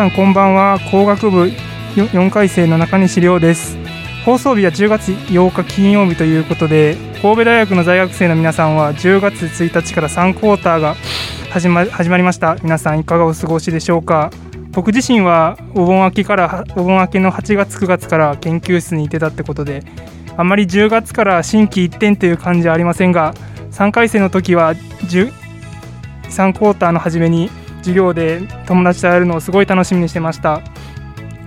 さんこんばんは。工学部4回生の中西亮です。放送日は10月8日金曜日ということで神戸大学の在学生の皆さんは10月1日から3クォーターが始ま始まりました。皆さんいかがお過ごしでしょうか？僕自身はお盆明けからお盆明けの8月9月から研究室にいてたってことであまり10月から新規一転という感じはありませんが3回生の時は3クォーターの初めに授業で友達と会えるのをすごい楽しみにしてました。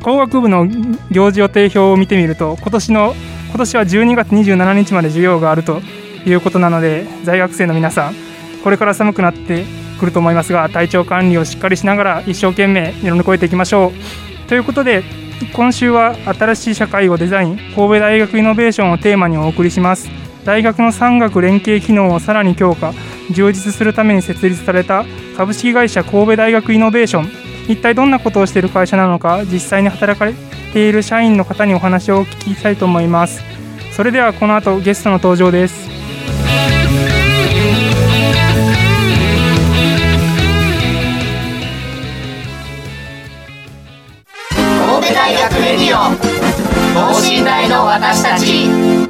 工学部の行事予定表を見てみると今年の今年は12月27日まで授業があるということなので在学生の皆さんこれから寒くなってくると思いますが体調管理をしっかりしながら一生懸命乗り越えていきましょう。ということで今週は新しい社会をデザイン神戸大学イノベーションをテーマにお送りします。大学の産学連携機能をさらに強化充実するために設立された株式会社神戸大学イノベーション。一体どんなことをしている会社なのか実際に働かれている社員の方にお話をお聞きしたいと思います。それではこの後ゲストの登場です。神戸大学レディオ等身大の私たち。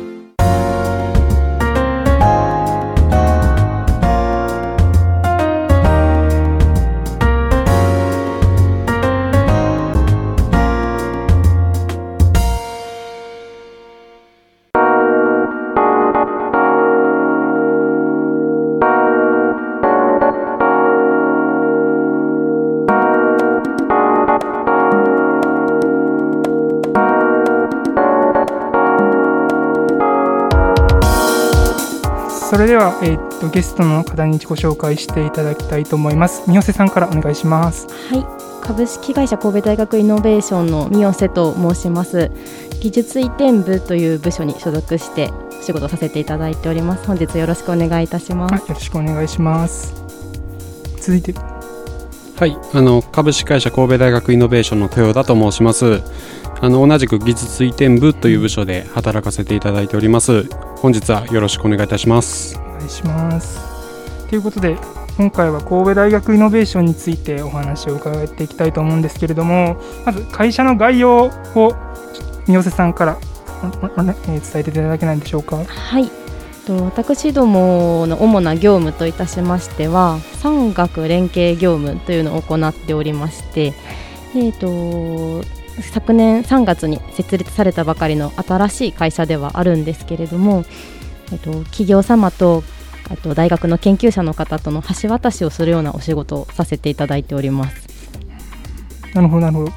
は、えー、っとゲストの方に自己紹介していただきたいと思います。三好さんからお願いします。はい。株式会社神戸大学イノベーションの三好と申します。技術移転部という部署に所属して仕事させていただいております。本日よろしくお願いいたします。よろしくお願いします。続いて。はい。あの株式会社神戸大学イノベーションの豊田と申します。あの同じく技術移転部という部署で働かせていただいております。本日はよろしくお願いいたします。お願いします。ということで今回は神戸大学イノベーションについてお話を伺っていきたいと思うんですけれどもまず会社の概要を三好さんから伝えていただけないでしょうか？はい。私どもの主な業務といたしましては産学連携業務というのを行っておりましてえーと昨年3月に設立されたばかりの新しい会社ではあるんですけれども、えっと、企業様とあと大学の研究者の方との橋渡しをするようなお仕事をさせていただいております。なるほどなるほど。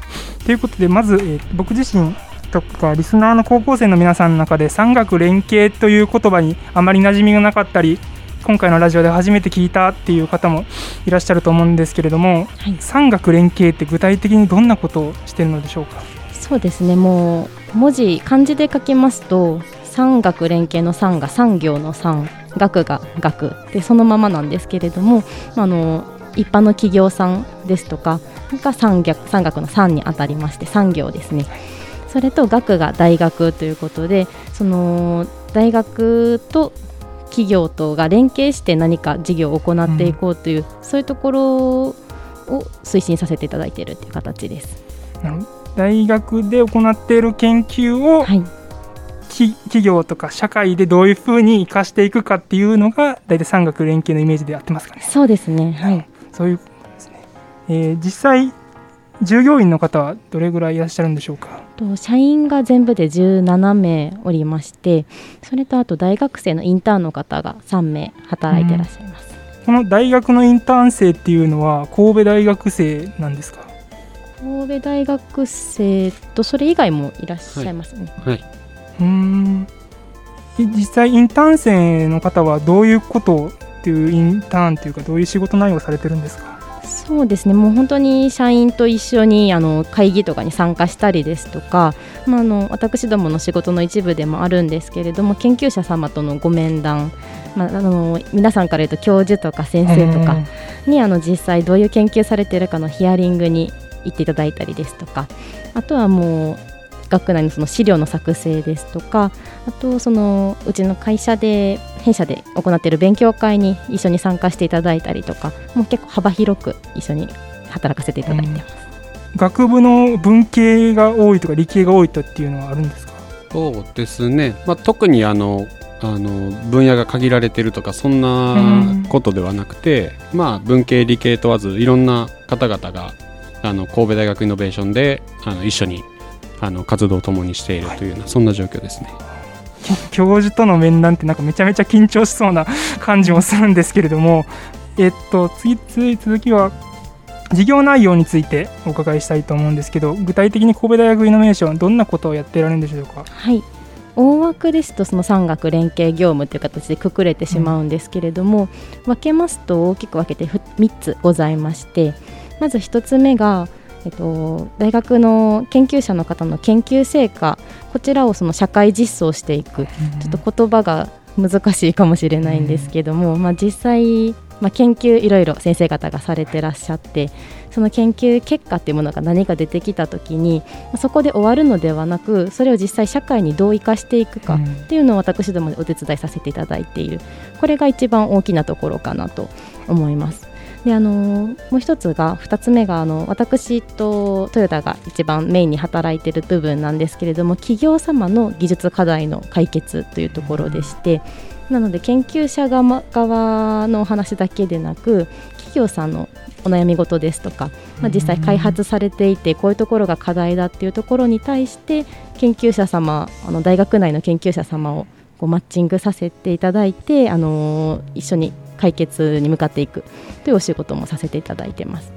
ということでまず、えー、僕自身とかリスナーの高校生の皆さんの中で産学連携という言葉にあまり馴染みがなかったり今回のラジオで初めて聞いたっていう方もいらっしゃると思うんですけれども、はい、産学連携って具体的にどんなことをしているのでしょうか？そうですねもう文字漢字で書きますと産学連携の産が産業の産学が学でそのままなんですけれどもあの一般の企業さんですとかが産学産学の産にあたりまして産業ですね。それと学が大学ということでその大学と企業とが連携して何か事業を行っていこうという、うん、そういうところを推進させていただいているという形です。大学で行っている研究を、はい、企業とか社会でどういうふうに生かしていくかっていうのが大体産学連携のイメージでやってますかね。そうですね。はい。そういうことですね。えー、実際従業員の方はどれぐらいいらっしゃるんでしょうか？と社員が全部で17名おりましてそれとあと大学生のインターンの方が3名働いてらっしゃいます、この大学のインターン生っていうのは神戸大学生なんですか？神戸大学生とそれ以外もいらっしゃいますね、はい。うーん。え実際インターン生の方はどういうことっていうインターンっていうかどういう仕事内容をされてるんですか？そうですね。もう本当に社員と一緒にあの会議とかに参加したりですとか、まあ、あの私どもの仕事の一部でもあるんですけれども研究者様とのご面談、まあ、あの皆さんから言うと教授とか先生とかにあの実際どういう研究されているかのヒアリングに行っていただいたりですとかあとはもう学内のその資料の作成ですとかあとそのうちの会社で弊社で行っている勉強会に一緒に参加していただいたりとかもう結構幅広く一緒に働かせていただいてます。学部の文系が多いとか理系が多いとっていうのはあるんですか？そうですね。まあ、特にあの、あの分野が限られてるとかそんなうんことではなくて、まあ文系理系問わずいろんな方々があの神戸大学イノベーションであの一緒にあの活動を共にしているというような、そんな状況ですね。き教授との面談ってなんかめちゃめちゃ緊張しそうな 感じもするんですけれどもえっと次次続きは事業内容についてお伺いしたいと思うんですけど具体的に神戸大学イノベーションどんなことをやってられるんでしょうか？はい。大枠ですとその産学連携業務という形でくくれてしまうんですけれども、分けますと大きく分けてふ3つございましてまず1つ目が、えっと、大学の研究者の方の研究成果こちらをその社会実装していく。ちょっと言葉が難しいかもしれないんですけども、まあ、実際、まあ、研究いろいろ先生方がされてらっしゃってその研究結果っていうものが何か出てきた時にまあそこで終わるのではなくそれを実際社会にどう生かしていくかうん。っていうのを私どもでお手伝いさせていただいている。これが一番大きなところかなと思います。であのもう一つが2つ目があの私とトヨタが一番メインに働いている部分なんですけれども企業様の技術課題の解決というところでしてなので研究者側のお話だけでなく企業さんのお悩み事ですとか、まあ、実際開発されていてこういうところが課題だっていうところに対して研究者様あの大学内の研究者様をこうマッチングさせていただいて、あのー一緒に解決に向かっていくというお仕事もさせていただいてます。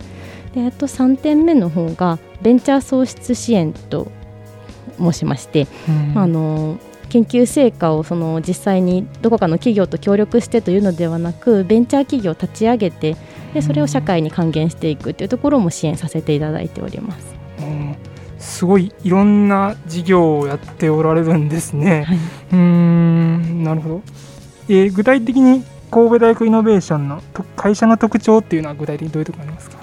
であと3点目の方がベンチャー創出支援と申しまして、うんあの研究成果をその実際にどこかの企業と協力してというのではなくベンチャー企業を立ち上げてでそれを社会に還元していくというところも支援させていただいております。うんすごいいろんな事業をやっておられるんですね。はいうーんなるほど、えー具体的に神戸大学イノベーションのと会社の特徴っていうのは具体的にどういうところにありますか？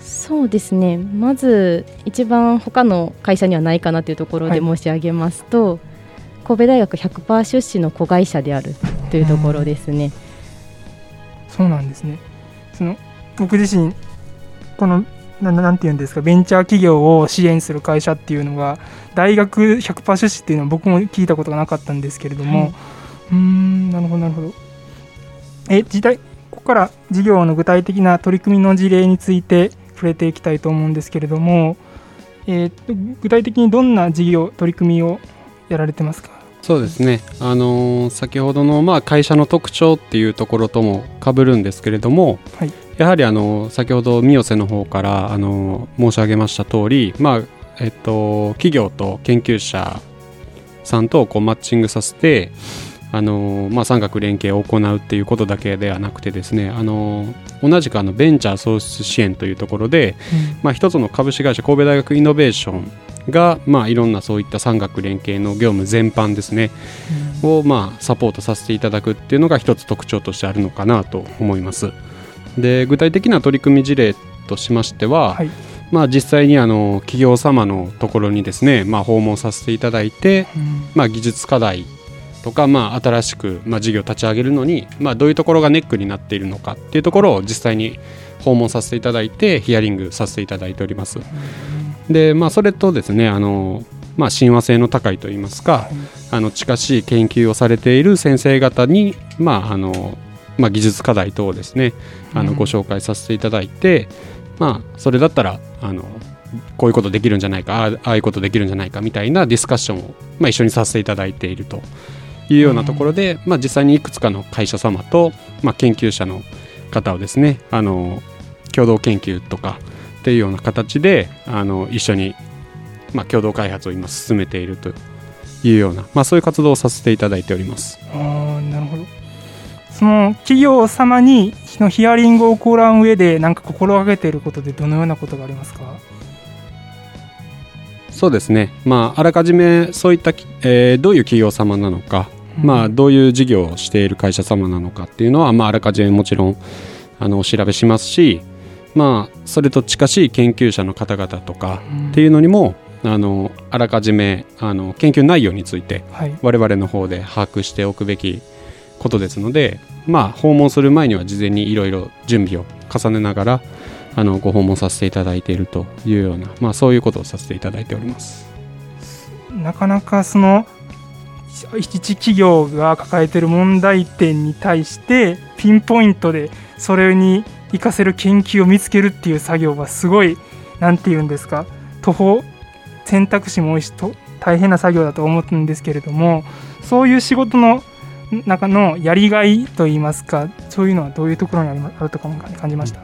そうですね。まず一番他の会社にはないかなというところでは申し上げますと、神戸大学100%出資の子会社であるというところですね。そうなんですね。その僕自身このななんていうんですか？ベンチャー企業を支援する会社っていうのが大学100%出資っていうのは僕も聞いたことがなかったんですけれども、はい。うーんなるほどなるほどえ時代ここから事業の具体的な取り組みの事例について触れていきたいと思うんですけれども、えーと具体的にどんな事業取り組みをやられてますか？そうですね、あのー先ほどの、まあ、会社の特徴っていうところともかぶるんですけれども、はい。やはり、あのー先ほど三代瀬の方から、あのー申し上げました通り、まあえっと、企業と研究者さんとこうマッチングさせて、あのーまあ、産学連携を行うっていうことだけではなくてですね、あのー同じくあのベンチャー創出支援というところで、まあ、一つの株式会社神戸大学イノベーションが、まあ、いろんなそういった産学連携の業務全般ですねを、まあ、サポートさせていただくっていうのが一つ特徴としてあるのかなと思います。で具体的な取り組み事例としましては、はい。まあ、実際にあの企業様のところにですね、まあ、訪問させていただいて、うん。まあ、技術課題とか、まあ、新しく、まあ、事業を立ち上げるのに、まあ、どういうところがネックになっているのかっていうところを実際に訪問させていただいてヒアリングさせていただいております。で、まあ、それとですねあの、まあ、親和性の高いといいますか、あの近しい研究をされている先生方に、まああのまあ、技術課題等をですねあのうん。ご紹介させていただいて、まあ、それだったらあのこういうことできるんじゃないかああああいうことできるんじゃないかみたいなディスカッションを、まあ、一緒にさせていただいているというようなところで、まあ、実際にいくつかの会社様と、まあ、研究者の方をですねあの共同研究とかっていうような形であの一緒に、まあ、共同開発を今進めているというような、まあ、そういう活動をさせていただいております。あーなるほど。その企業様にのヒアリングを行う上で何か心がけていることでどのようなことがありますか？そうですね、まあ、あらかじめそういった、えーどういう企業様なのか、まあ、どういう事業をしている会社様なのかっていうのは、まあ、あらかじめもちろんあのお調べしますし、まあ、それと近しい研究者の方々とかっていうのにも、あのあらかじめあの研究内容についてはい。我々の方で把握しておくべきことですので、まあ、訪問する前には事前にいろいろ準備を重ねながらあのご訪問させていただいているというような、まあ、そういうことをさせていただいております。なかなかその一企業が抱えている問題点に対してピンポイントでそれに活かせる研究を見つけるっていう作業はすごいなんて言うんですか途方選択肢も多いしと大変な作業だと思うんですけれどもそういう仕事の中のやりがいといいますかそういうのはどういうところにあるとかも感じました、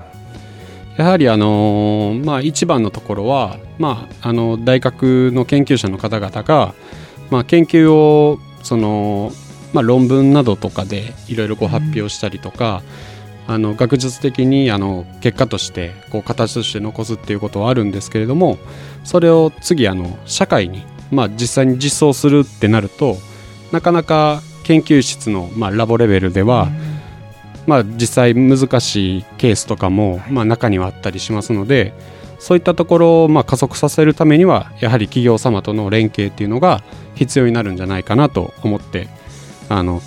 やはりあのまあ一番のところは、まあ、あの大学の研究者の方々が、まあ、研究をその、まあ、論文などとかでいろいろ発表したりとか、あの学術的にあの結果としてこう形として残すっていうことはあるんですけれどもそれを次あの社会に、まあ、実際に実装するってなるとなかなか研究室の、まあ、ラボレベルでは、まあ、実際難しいケースとかも、まあ、中にはあったりしますのでそういったところをまあ加速させるためにはやはり企業様との連携っていうのが必要になるんじゃないかなと思ってあの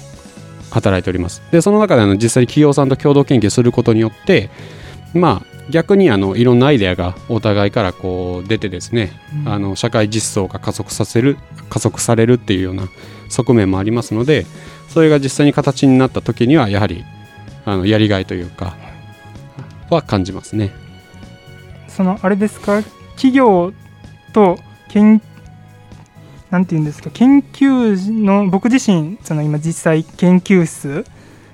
働いておりますでその中であの実際に企業さんと共同研究することによってまあ逆にあのいろんなアイデアがお互いからこう出てですね、あの社会実装が加速させる加速されるっていうような側面もありますのでそれが実際に形になった時にはやはりあのやりがいというかは感じますね。そのあれですか？企業と研なんて言うんですか？研究の僕自身その今実際研究室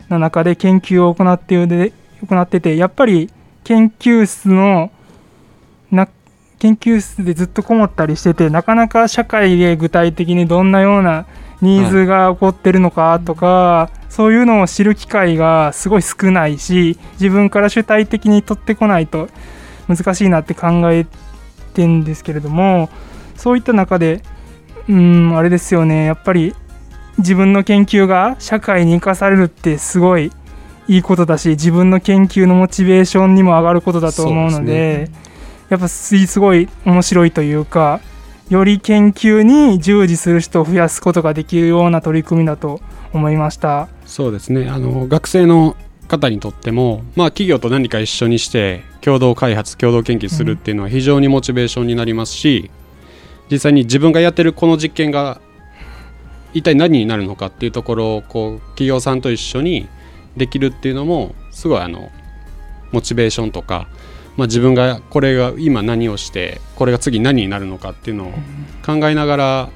の中で研究を行っている行っててやっぱり研究室のな研究室でずっとこもったりしててなかなか社会で具体的にどんなようなニーズが起こってるのかとか、そういうのを知る機会がすごい少ないし自分から主体的に取ってこないと難しいなって考えてんですけれどもそういった中でうんあれですよね。やっぱり自分の研究が社会に生かされるってすごいいいことだし自分の研究のモチベーションにも上がることだと思うのでやっぱすすごい面白いというかより研究に従事する人を増やすことができるような取り組みだと思いました。そうですね。あの学生の方にとっても、まあ、企業と何か一緒にして共同開発共同研究するっていうのは非常にモチベーションになりますし、実際に自分がやってるこの実験が一体何になるのかっていうところをこう企業さんと一緒にできるっていうのもすごいあのモチベーションとか、まあ、自分がこれが今何をしてこれが次何になるのかっていうのを考えながら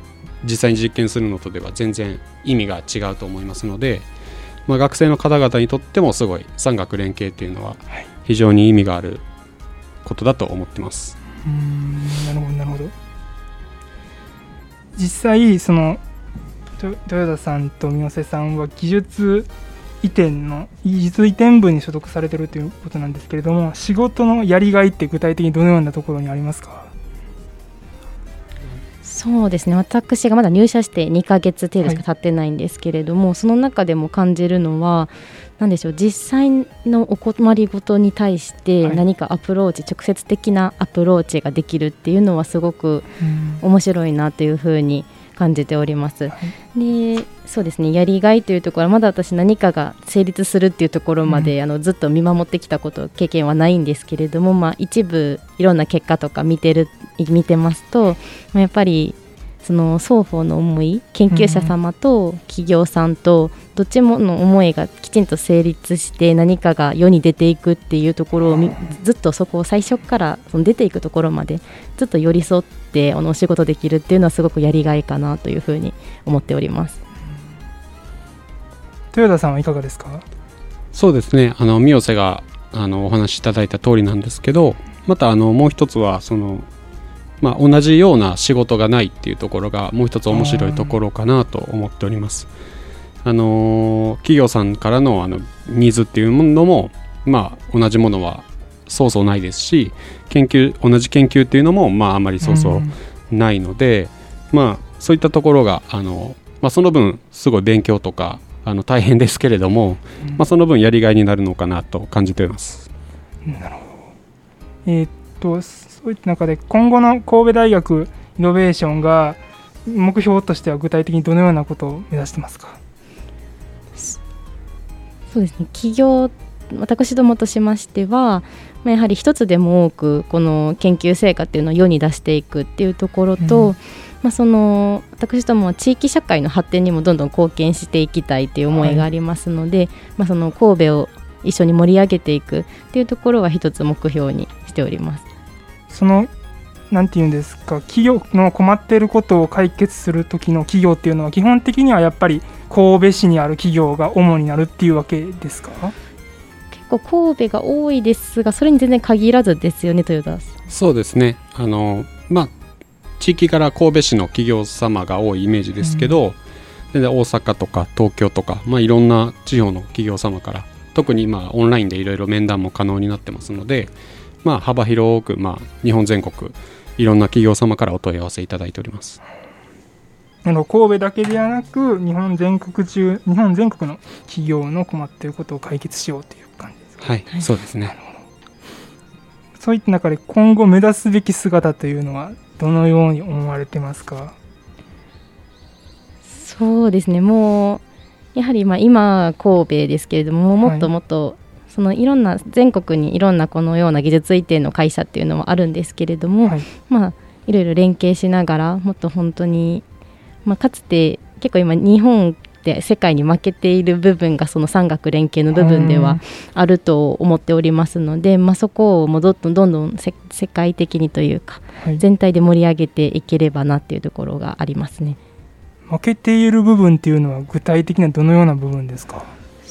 実際に実験するのとでは全然意味が違うと思いますので、まあ、学生の方々にとってもすごい産学連携っていうのは非常に意味があることだと思ってます。うーんなるほどなるほど実際その豊田さんと三瀬さんは技術移転の技術移転部に所属されてるということなんですけれども仕事のやりがいって具体的にどのようなところにありますか？そうですね。私がまだ入社して2ヶ月程度しか経ってないんですけれども、その中でも感じるのは何でしょう実際のお困りごとに対してはい。何かアプローチ、直接的なアプローチができるっていうのはすごくうん。面白いなというふうに感じております。でそうですねやりがいというところはまだ私何かが成立するっていうところまで、あのずっと見守ってきたこと経験はないんですけれども、まあ、一部いろんな結果とか見てる見てますと、まあ、やっぱりその双方の思い研究者様と企業さんとどっちもの思いがきちんと成立して何かが世に出ていくっていうところをみずっとそこを最初からその出ていくところまでずっと寄り添ってあのお仕事できるっていうのはすごくやりがいかなというふうに思っております。豊田さんはいかがですか？そうですね。あの三瀬があのお話しいただいた通りなんですけどまたあのもう一つはその、まあ、同じような仕事がないっていうところがもう一つ面白いところかなと思っております。あの企業さんからのあのニーズっていうのも、まあ、同じものはそうそうないですし研究同じ研究っていうのも、まあ、あまりそうそうないので、まあ、そういったところがあの、まあ、その分すごい勉強とかあの大変ですけれども、まあ、その分やりがいになるのかなと感じています。なるほどえー、っとそういった中で今後の神戸大学イノベーションが目標としては具体的にどのようなことを目指してますか？そうですね。企業私どもとしましてはやはり一つでも多くこの研究成果っていうのを世に出していくっていうところと、うん、まあ、その私どもは地域社会の発展にもどんどん貢献していきたいという思いがありますので、はい、まあ、その神戸を一緒に盛り上げていくっていうところは一つ目標にしております。そのなんていうんですか企業の困っていることを解決する時の企業っていうのは基本的にはやっぱり神戸市にある企業が主になるっていうわけですか？結構神戸が多いですがそれに全然限らずですよね豊田そうですね。あのまあ地域から神戸市の企業様が多いイメージですけど、うん、大阪とか東京とか、まあ、いろんな地方の企業様から特にまあオンラインでいろいろ面談も可能になってますので、まあ、幅広く、まあ、日本全国いろんな企業様からお問い合わせいただいております。あの神戸だけではなく日本全国中日本全国の企業の困っていることを解決しようという感じですか、はい、そうですね。そういった中で今後目指すべき姿というのはどのように思われてますか？そうですね。もうやはりまあ今神戸ですけれどももっともっとそのいろんな全国にいろんなこのような技術移転の会社っていうのもあるんですけれども、はい、まあいろいろ連携しながらもっと本当に、まあ、かつて結構今日本って世界に負けている部分がその産学連携の部分ではあると思っておりますので、まあ、そこをもどんどんどんどん世界的にというか、はい、全体で盛り上げていければなっていうところがありますね。負けている部分っていうのは具体的にはどのような部分ですか？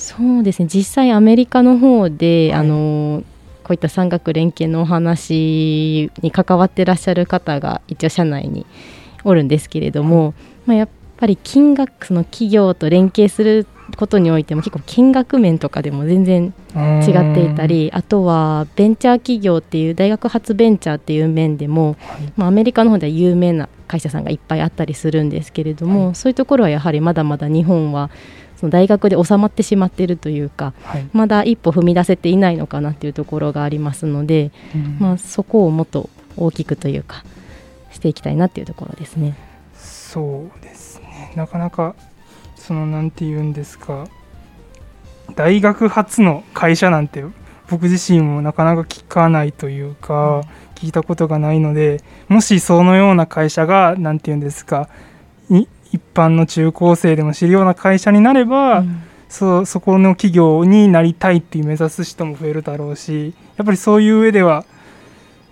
そうですね。実際アメリカの方で、はい、あのこういった産学連携のお話に関わってらっしゃる方が一応社内におるんですけれども、はい、まあ、やっぱり金額その企業と連携することにおいても結構金額面とかでも全然違っていたりあとはベンチャー企業っていう大学発ベンチャーっていう面でも、はい、まあ、アメリカの方では有名な会社さんがいっぱいあったりするんですけれども、はい、そういうところはやはりまだまだ日本はその大学で収まってしまっているというか、はい、まだ一歩踏み出せていないのかなというところがありますので、うん、まあ、そこをもっと大きくというかしていきたいなというところですね。そうですね。なかなかそのなんて言うんですか。大学発の会社なんて僕自身もなかなか聞かないというか、聞いたことがないのでもしそのような会社が何て言うんですか一般の中高生でも知るような会社になれば、うん、そそこの企業になりたいっていう目指す人も増えるだろうしやっぱりそういう上では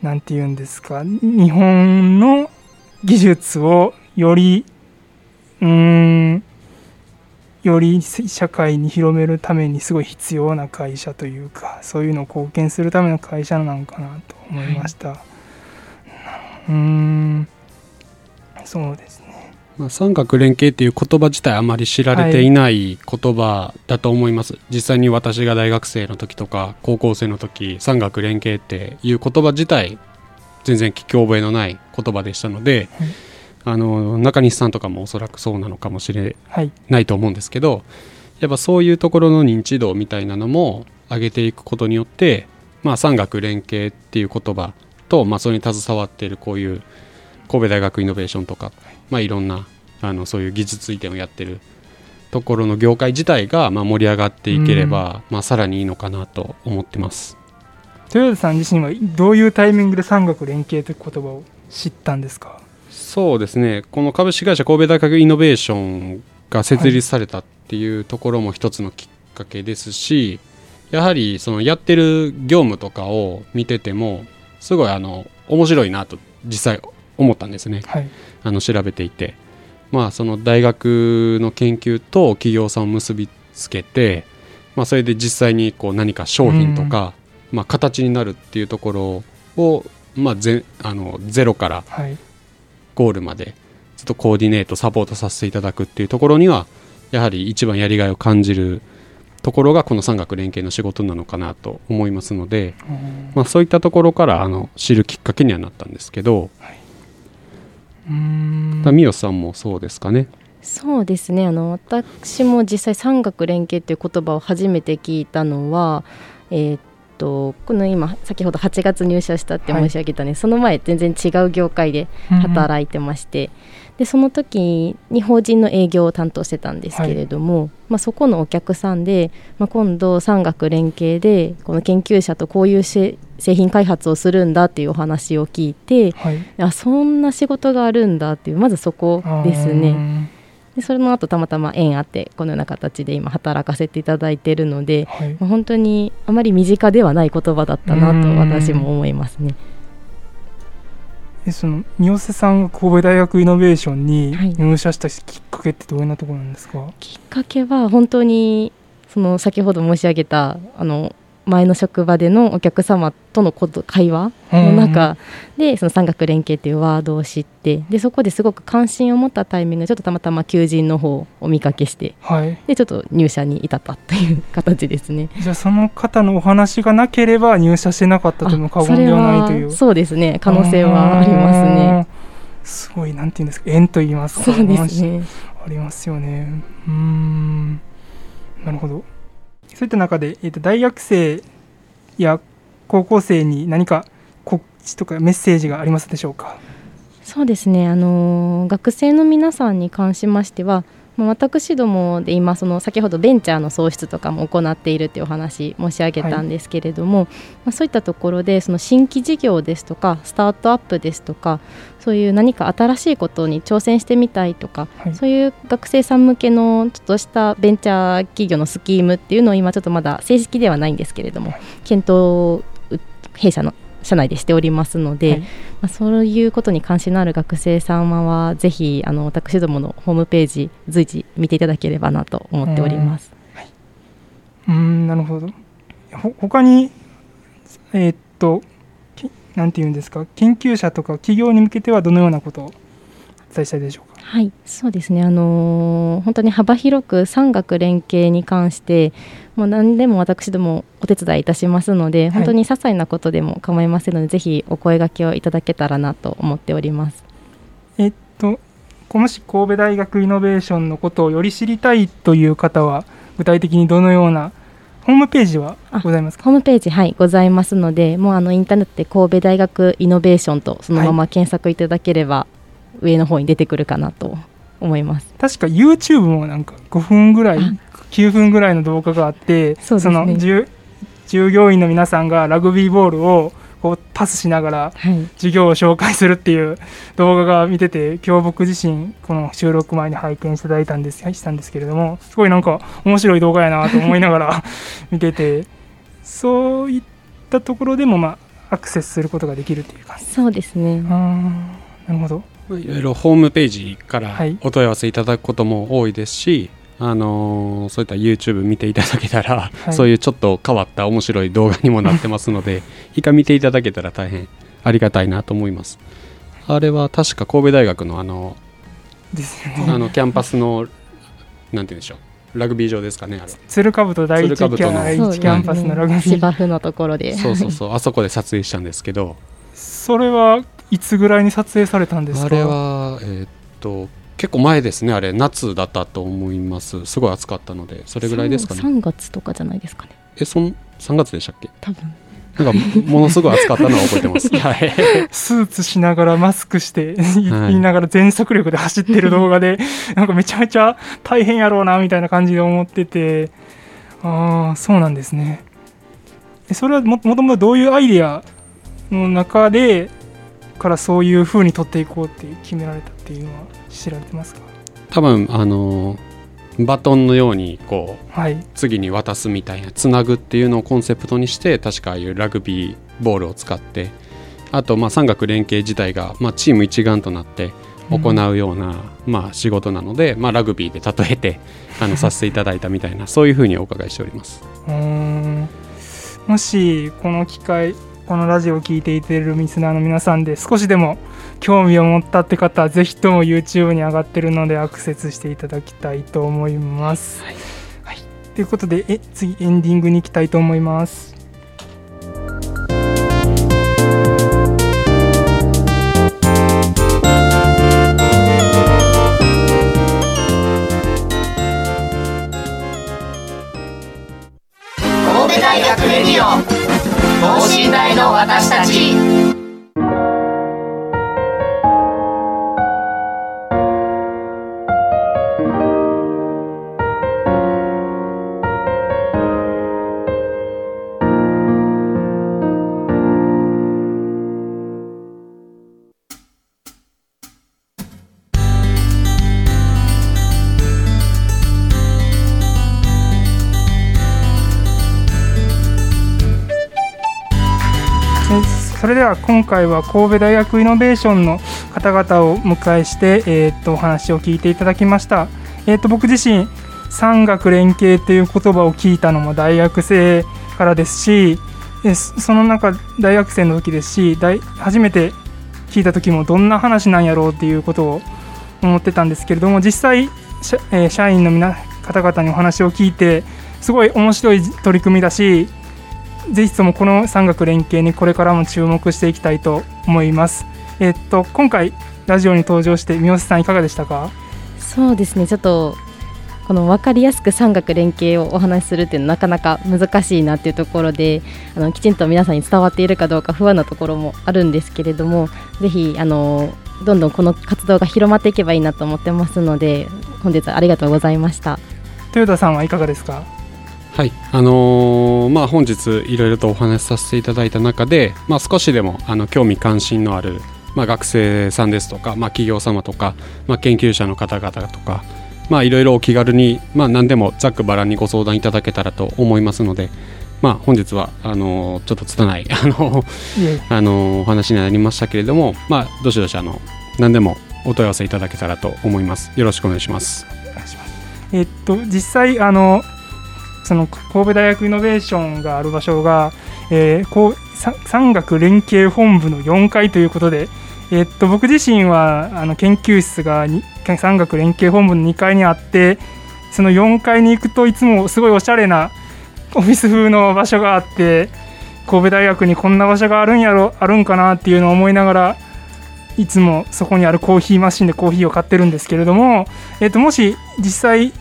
何て言うんですか日本の技術をよりうんより社会に広めるためにすごい必要な会社というかそういうのを貢献するための会社なのかなと思いました。はい、うんそうですね。まあ、三角連携っていう言葉自体あまり知られていない言葉だと思います、はい、実際に私が大学生の時とか高校生の時三角連携っていう言葉自体全然聞き覚えのない言葉でしたので、はい。あの中西さんとかもおそらくそうなのかもしれないと思うんですけど、はい、やっぱそういうところの認知度みたいなのも上げていくことによって、まあ、産学連携っていう言葉と、まあ、それに携わっているこういう神戸大学イノベーションとか、まあ、いろんなあのそういう技術移転をやってるところの業界自体がまあ盛り上がっていければ、まあ、さらにいいのかなと思ってます。豊田さん自身はどういうタイミングで産学連携という言葉を知ったんですか？そうですね。この株式会社神戸大学イノベーションが設立されたっていうところも一つのきっかけですし、やはりそのやってる業務とかを見ててもすごいあの面白いなと実際思ったんですね。はい。あの調べていて。まあその大学の研究と企業さんを結びつけて、まあ、それで実際にこう何か商品とか、まあ、形になるっていうところを、まあ、ぜあのゼロからはい。ゴールまでちょっとコーディネートサポートさせていただくっていうところにはやはり一番やりがいを感じるところがこの産学連携の仕事なのかなと思いますので、うん。まあ、そういったところからあの知るきっかけにはなったんですけどうーんだみよさんもそうですかね。そうですねあの私も実際産学連携っていう言葉を初めて聞いたのはえーっとこの今先ほど8月入社したって申し上げたね、その前全然違う業界で働いてまして、でその時に法人の営業を担当してたんですけれども、まあ、そこのお客さんで、まあ、今度産学連携でこの研究者とこういうし製品開発をするんだっていうお話を聞いてはい。あそんな仕事があるんだっていうまずそこですね。でそれの後たまたま縁あってこのような形で今働かせていただいているので、はい。まあ本当にあまり身近ではない言葉だったなとうん。私も思いますね。えその三好さんが神戸大学イノベーションにはい。入社したきっかけってどういうなところなんですか、きっかけは本当にその先ほど申し上げたあの前の職場でのお客様とのこと会話の中でその産学連携っていうワードを知ってでそこですごく関心を持ったタイミングでちょっとたまたま求人の方をお見かけしてはい。でちょっと入社に至ったという形ですね。じゃあその方のお話がなければ入社してなかったとも過言ではないという。そうですね。可能性はありますね。すごいなんていうんですか。縁と言いますかそうですね。ありますよね。うーん。なるほどそういった中で、えー、と大学生や高校生に何か告知とかメッセージがありますでしょうか？そうですね。あのー学生の皆さんに関しましては、まあ私どもで今その先ほどベンチャーの創出とかも行っているというお話申し上げたんですけれども、まあそういったところでその新規事業ですとかスタートアップですとかそういう何か新しいことに挑戦してみたいとか、はい。そういう学生さん向けのちょっとしたベンチャー企業のスキームっていうのを今ちょっとまだ正式ではないんですけれども、検討弊社の社内でしておりますので、はい。まあ、そういうことに関心のある学生様はぜひあの私どものホームページ随時見ていただければなと思っております。うーんなるほど。ほ他にえーっときなんていうんですか？研究者とか企業に向けてはどのようなことをお伝えしたいでしょう？かはい、そうですね。あのー本当に幅広く産学連携に関して、もう何でも私どもお手伝いいたしますので、い本当に些細なことでも構いませんので、ぜひお声掛けをいただけたらなと思っております。えっとこもし神戸大学イノベーションのことをより知りたいという方は具体的にどのようなホームページはございますか？ホームページ、はい、ございますので、もうあのインターネットで神戸大学イノベーションとそのまま検索いただければ、上の方に出てくるかなと思います。確か YouTube もなんか5分ぐらいあ。9分ぐらいの動画があってね。の従従業員の皆さんがラグビーボールをこうパスしながらはい、授業を紹介するっていう動画が見てて今日僕自身この収録前に拝見していただいたんですしたんですけれどもすごいなんか面白い動画やなと思いながら 見ててそういったところでもまあアクセスすることができるっていう感じ。そうですね。なるほど。まあいろいろホームページからはい。お問い合わせいただくことも多いですし、あのーそういった YouTube 見ていただけたら、い。そういうちょっと変わった面白い動画にもなってますので 一回見ていただけたら大変ありがたいなと思います。あれは確か神戸大学のあのですよね。あのキャンパスのなんて言うんでしょう。ラグビー場ですかねあれ鶴かぶと第一キ鶴兜の。ャ第一キャンパスのラグビー、芝生のところで。そうそうそう。あそこで撮影したんですけどそれはいつぐらいに撮影されたんですか？あれはえーっと結構前ですねあれ。夏だったと思います。すごい暑かったので。それぐらいですかね。3月とかじゃないですかね。えそん3月でしたっけ？多分。なんかものすごい暑かったのは覚えてます。はい。スーツしながらマスクしていはい。言いながら全速力で走ってる動画でなんかめちゃめちゃ大変やろうなみたいな感じで思ってて。ああそうなんですね。えそれはももともとどういうアイデアの中でからそういう風に取っていこうって決められたっていうのは知られてますか？多分あのバトンのようにこうはい。次に渡すみたいなつなぐっていうのをコンセプトにして確かああいうラグビーボールを使ってあとまあ産学連携自体がまあチーム一丸となって行うような、まあ仕事なので、まあ、ラグビーで例えてあのさせていただいたみたいなそういうふうにお伺いしております。うーん。もしこの機会このラジオを聞いていているリスナーの皆さんで少しでも興味を持ったって方はぜひとも YouTube に上がってるのでアクセスしていただきたいと思います。はいはいということでえ次エンディングに行きたいと思います。神戸大学レディオ等身大の私たち。それでは今回は神戸大学イノベーションの方々をお迎えして、えーっとお話を聞いていただきました、えーっと僕自身産学連携という言葉を聞いたのも大学生からですしその中大学生の時ですし大初めて聞いた時もどんな話なんやろうっていうことを思ってたんですけれども実際社,、えー社員の皆方々にお話を聞いてすごい面白い取り組みだしぜひともこの産学連携にこれからも注目していきたいと思います。えっと今回ラジオに登場して三好さんいかがでしたか？そうですねちょっとこの分かりやすく産学連携をお話しするっていうのはなかなか難しいなっていうところであのきちんと皆さんに伝わっているかどうか不安なところもあるんですけれどもぜひあのどんどんこの活動が広まっていけばいいなと思ってますので本日はありがとうございました。豊田さんはいかがですか？はい、あのーまあ本日いろいろとお話しさせていただいた中で、まあ少しでもあの興味関心のあるまあ学生さんですとか、まあ企業様とか、まあ研究者の方々とか、まあいろいろお気軽にまあ何でもざっくばらんにご相談いただけたらと思いますので、まあ本日はあのーちょっと拙いあの あのーお話になりましたけれども、まあどしどしあの何でもお問い合わせいただけたらと思います。よろしくお願いします。お願いします。えっと実際あのその神戸大学イノベーションがある場所が、えー、こうさ産学連携本部の4階ということで、えっと僕自身はあの研究室がに産学連携本部の2階にあってその4階に行くといつもすごいおしゃれなオフィス風の場所があって神戸大学にこんな場所があるんやろあるんかなっていうのを思いながらいつもそこにあるコーヒーマシンでコーヒーを買ってるんですけれども、えっともし実際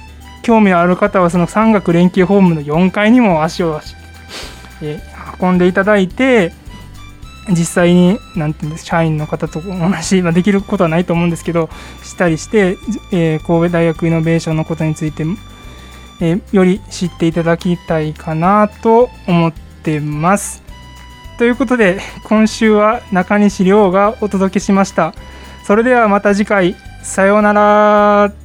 興味ある方はその産学連携本部の4階にも足を、えー運んでいただいて実際になんていうんです社員の方とお話、まあ、できることはないと思うんですけどしたりして、えー神戸大学イノベーションのことについて、えーより知っていただきたいかなと思ってます。ということで今週は中西亮がお届けしました。それではまた次回さようなら。